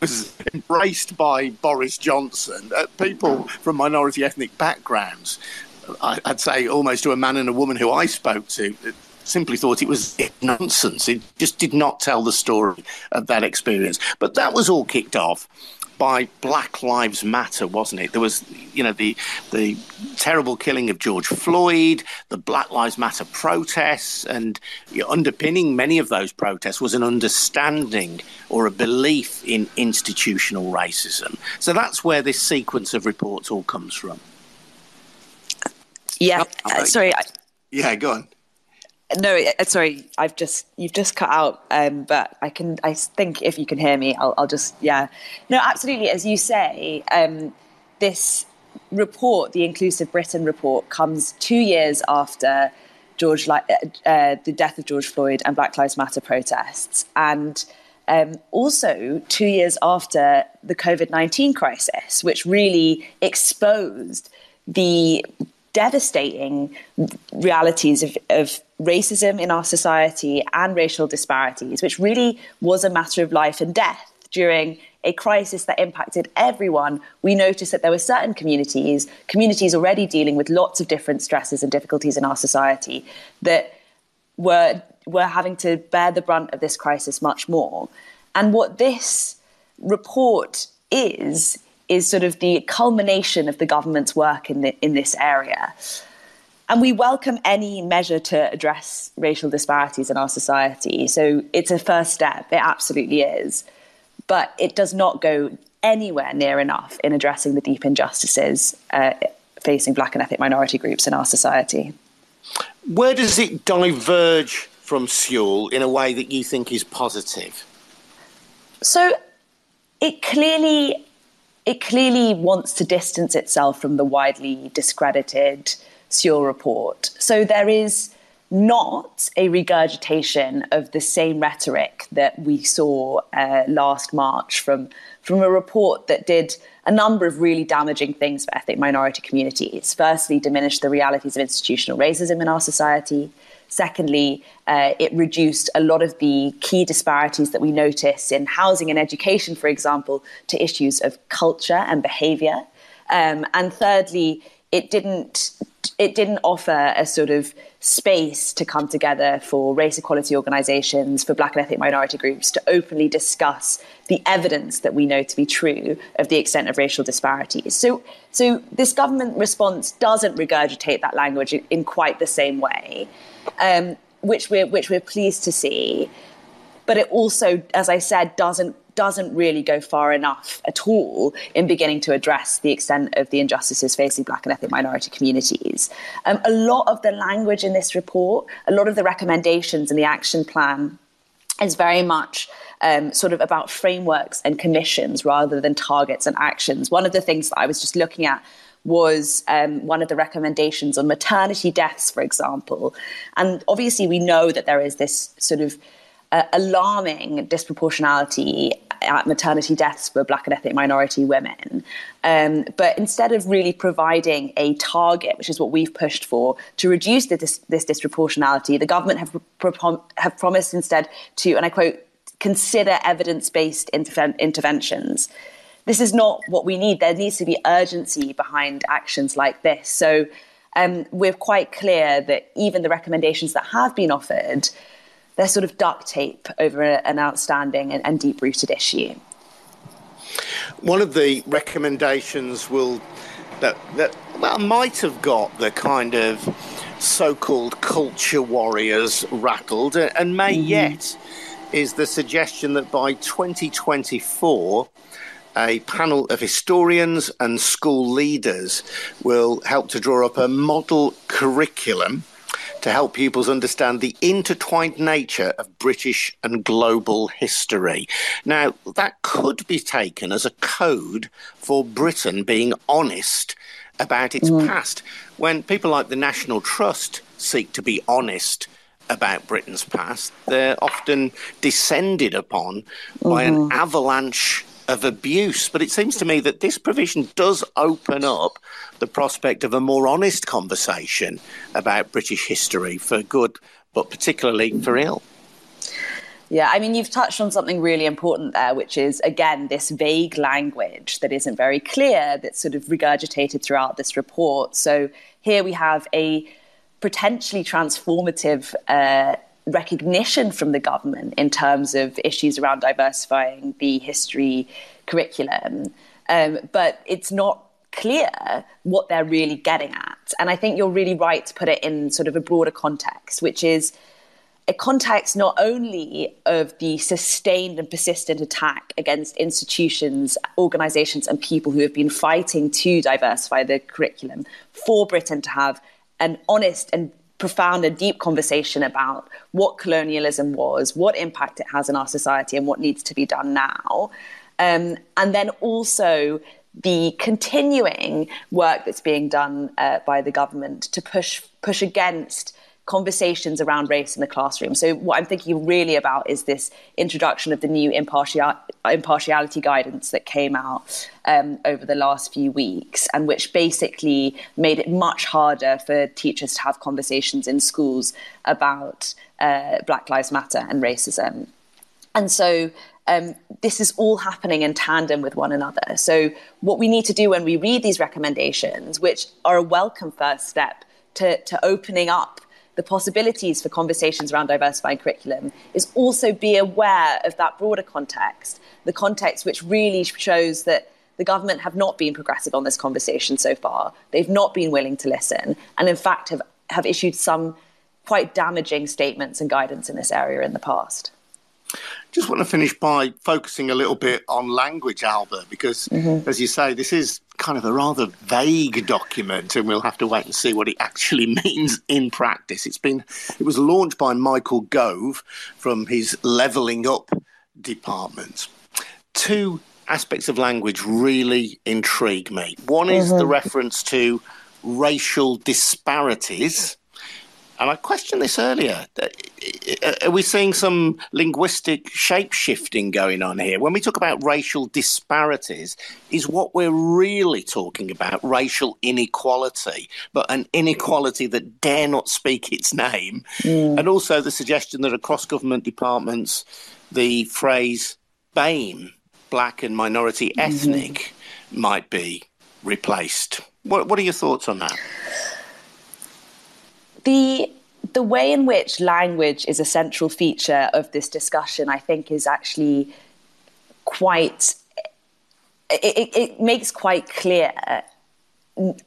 was embraced by Boris Johnson. Uh, people from minority ethnic backgrounds, I'd say almost to a man and a woman who I spoke to, simply thought it was nonsense. It just did not tell the story of that experience. But that was all kicked off by Black Lives Matter, wasn't it? There was, you know, the the terrible killing of George Floyd, the Black Lives Matter protests, and underpinning many of those protests was an understanding or a belief in institutional racism. So that's where this sequence of reports all comes from. Yeah, uh, sorry. I- yeah, go on no, uh, sorry, I've just you've just cut out. Um, but I can, I think if you can hear me, I'll, I'll just yeah. No, absolutely. As you say, um, this report, the Inclusive Britain report, comes two years after George, uh, uh, the death of George Floyd and Black Lives Matter protests, and um, also two years after the COVID nineteen crisis, which really exposed the devastating realities of, of racism in our society and racial disparities, which really was a matter of life and death during a crisis that impacted everyone, we noticed that there were certain communities, communities already dealing with lots of different stresses and difficulties in our society, that were were having to bear the brunt of this crisis much more. And what this report is is sort of the culmination of the government's work in the, in this area. And we welcome any measure to address racial disparities in our society. So it's a first step, it absolutely is. But it does not go anywhere near enough in addressing the deep injustices uh, facing black and ethnic minority groups in our society. Where does it diverge from Sewell in a way that you think is positive? So it clearly it clearly wants to distance itself from the widely discredited Sewell report. So there is not a regurgitation of the same rhetoric that we saw uh, last March from, from a report that did a number of really damaging things for ethnic minority communities. Firstly, diminished the realities of institutional racism in our society. Secondly, uh, it reduced a lot of the key disparities that we notice in housing and education, for example, to issues of culture and behavior. Um, and thirdly, it didn't it didn't offer a sort of space to come together for race equality organisations, for black and ethnic minority groups to openly discuss the evidence that we know to be true of the extent of racial disparities. So, so this government response doesn't regurgitate that language in quite the same way, um, which we're which we're pleased to see. But it also, as I said, doesn't doesn't really go far enough at all in beginning to address the extent of the injustices facing black and ethnic minority communities. Um, a lot of the language in this report, a lot of the recommendations in the action plan is very much um, sort of about frameworks and commissions rather than targets and actions. One of the things that I was just looking at was um, one of the recommendations on maternity deaths, for example. And obviously, we know that there is this sort of uh, alarming disproportionality at maternity deaths for black and ethnic minority women. Um, but instead of really providing a target, which is what we've pushed for, to reduce this, this disproportionality, the government have, pro- have promised instead to, and I quote, consider evidence based interve- interventions. This is not what we need. There needs to be urgency behind actions like this. So um, we're quite clear that even the recommendations that have been offered, they're sort of duct tape over an outstanding and, and deep rooted issue. One of the recommendations will that that well might have got the kind of so-called culture warriors rattled, and may mm-hmm. yet is the suggestion that by 2024 a panel of historians and school leaders will help to draw up a model curriculum to help pupils understand the intertwined nature of British and global history. Now, that could be taken as a code for Britain being honest about its mm. past. When people like the National Trust seek to be honest about Britain's past, they're often descended upon mm-hmm. by an mm-hmm. avalanche of abuse. But it seems to me that this provision does open up the prospect of a more honest conversation about British history for good, but particularly for ill. Yeah, I mean, you've touched on something really important there, which is, again, this vague language that isn't very clear, that's sort of regurgitated throughout this report. So here we have a potentially transformative uh, recognition from the government in terms of issues around diversifying the history curriculum. Um, but it's not clear what they're really getting at. And I think you're really right to put it in sort of a broader context, which is a context not only of the sustained and persistent attack against institutions, organizations, and people who have been fighting to diversify the curriculum for Britain to have an honest and profound and deep conversation about what colonialism was, what impact it has in our society, and what needs to be done now. Um, and then also the continuing work that's being done uh, by the government to push push against conversations around race in the classroom. So, what I'm thinking really about is this introduction of the new impartial, impartiality guidance that came out um, over the last few weeks, and which basically made it much harder for teachers to have conversations in schools about uh, Black Lives Matter and racism. And so, um, this is all happening in tandem with one another. So, what we need to do when we read these recommendations, which are a welcome first step to, to opening up the possibilities for conversations around diversifying curriculum is also be aware of that broader context, the context which really shows that the government have not been progressive on this conversation so far. They've not been willing to listen, and in fact have, have issued some quite damaging statements and guidance in this area in the past. Just want to finish by focusing a little bit on language, Alba, because mm-hmm. as you say, this is kind of a rather vague document, and we'll have to wait and see what it actually means in practice. It's been it was launched by Michael Gove from his Levelling Up department. Two aspects of language really intrigue me. One is mm-hmm. the reference to racial disparities and I questioned this earlier. Uh, are we seeing some linguistic shape shifting going on here? When we talk about racial disparities, is what we're really talking about racial inequality, but an inequality that dare not speak its name? Mm. And also the suggestion that across government departments, the phrase BAME, black and minority mm-hmm. ethnic, mm-hmm. might be replaced. What, what are your thoughts on that? The the way in which language is a central feature of this discussion, I think, is actually quite. It, it, makes quite clear uh,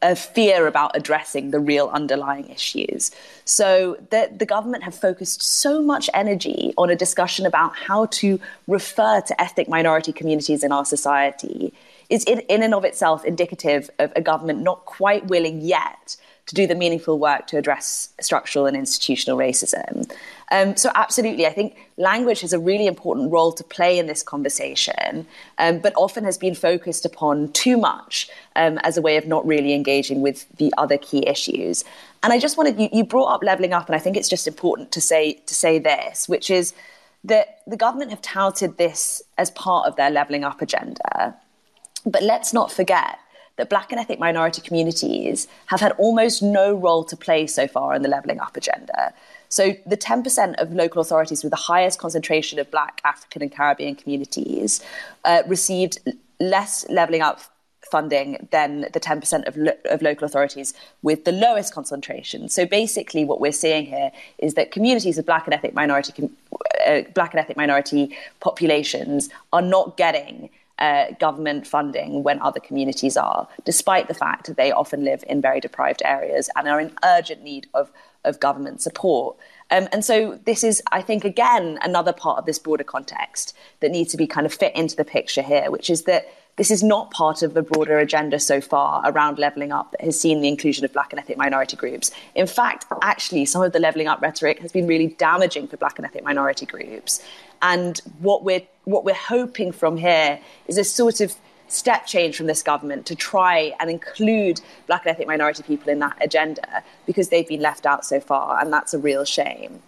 a fear about addressing the real underlying issues. So the, the government have focused so much energy on a discussion about how to refer to ethnic minority communities in our society is in, in and of itself indicative of a government not quite willing yet to do the meaningful work to address structural and institutional racism. Um, so, absolutely, I think language has a really important role to play in this conversation, um, but often has been focused upon too much um, as a way of not really engaging with the other key issues. And I just wanted you, you brought up levelling up, and I think it's just important to say to say this, which is that the government have touted this as part of their levelling up agenda. But let's not forget that black and ethnic minority communities have had almost no role to play so far in the levelling up agenda. So, the 10% of local authorities with the highest concentration of black, African, and Caribbean communities uh, received less levelling up funding than the 10% of, lo- of local authorities with the lowest concentration. So basically, what we're seeing here is that communities of black and ethnic minority, uh, black and ethnic minority populations are not getting uh, government funding when other communities are, despite the fact that they often live in very deprived areas and are in urgent need of, of government support. Um, and so this is, I think, again, another part of this broader context that needs to be kind of fit into the picture here, which is that this is not part of the broader agenda so far around levelling up that has seen the inclusion of black and ethnic minority groups. In fact, actually, some of the levelling up rhetoric has been really damaging for black and ethnic minority groups. And what we're what we're hoping from here is a sort of step change from this government to try and include black and ethnic minority people in that agenda because they've been left out so far, and that's a real shame.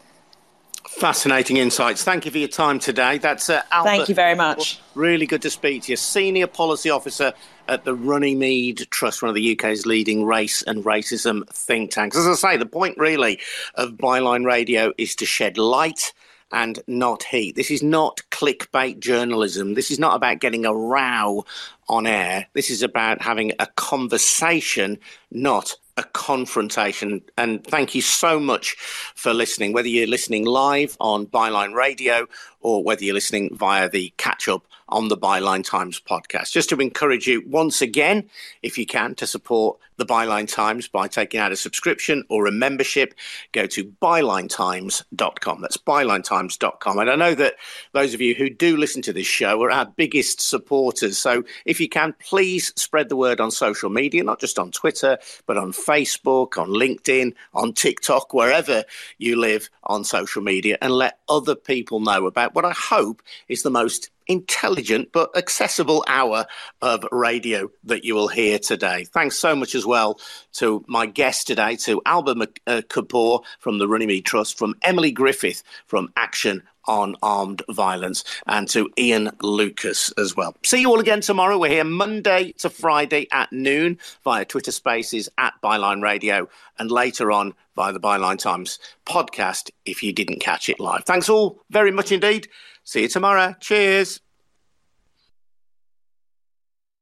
Fascinating insights. Thank you for your time today. That's uh, Alba. Thank you very much. Really good to speak to you. Senior policy officer at the Runnymede Trust, one of the UK's leading race and racism think tanks. As I say, the point really of Byline Radio is to shed light and not heat. This is not clickbait journalism. This is not about getting a row on air. This is about having a conversation, not a confrontation. And thank you so much for listening, whether you're listening live on Byline Radio or whether you're listening via the catch up on the Byline Times podcast. Just to encourage you once again, if you can, to support the Byline Times by taking out a subscription or a membership, go to bylinetimes.com. That's bylinetimes.com. And I know that those of you who do listen to this show are our biggest supporters. So if you can, please spread the word on social media, not just on Twitter, but on Facebook, on LinkedIn, on TikTok, wherever you live on social media, and let other people know about what I hope is the most intelligent but accessible hour of radio that you will hear today. Thanks so much as well to my guest today, to Alba uh, Kapoor from the Runnymede Trust, from Emily Griffith from Action on armed violence, and to Ian Lucas as well. See you all again tomorrow. We're here Monday to Friday at noon via Twitter Spaces at Byline Radio, and later on via the Byline Times podcast if you didn't catch it live. Thanks all very much indeed. See you tomorrow. Cheers.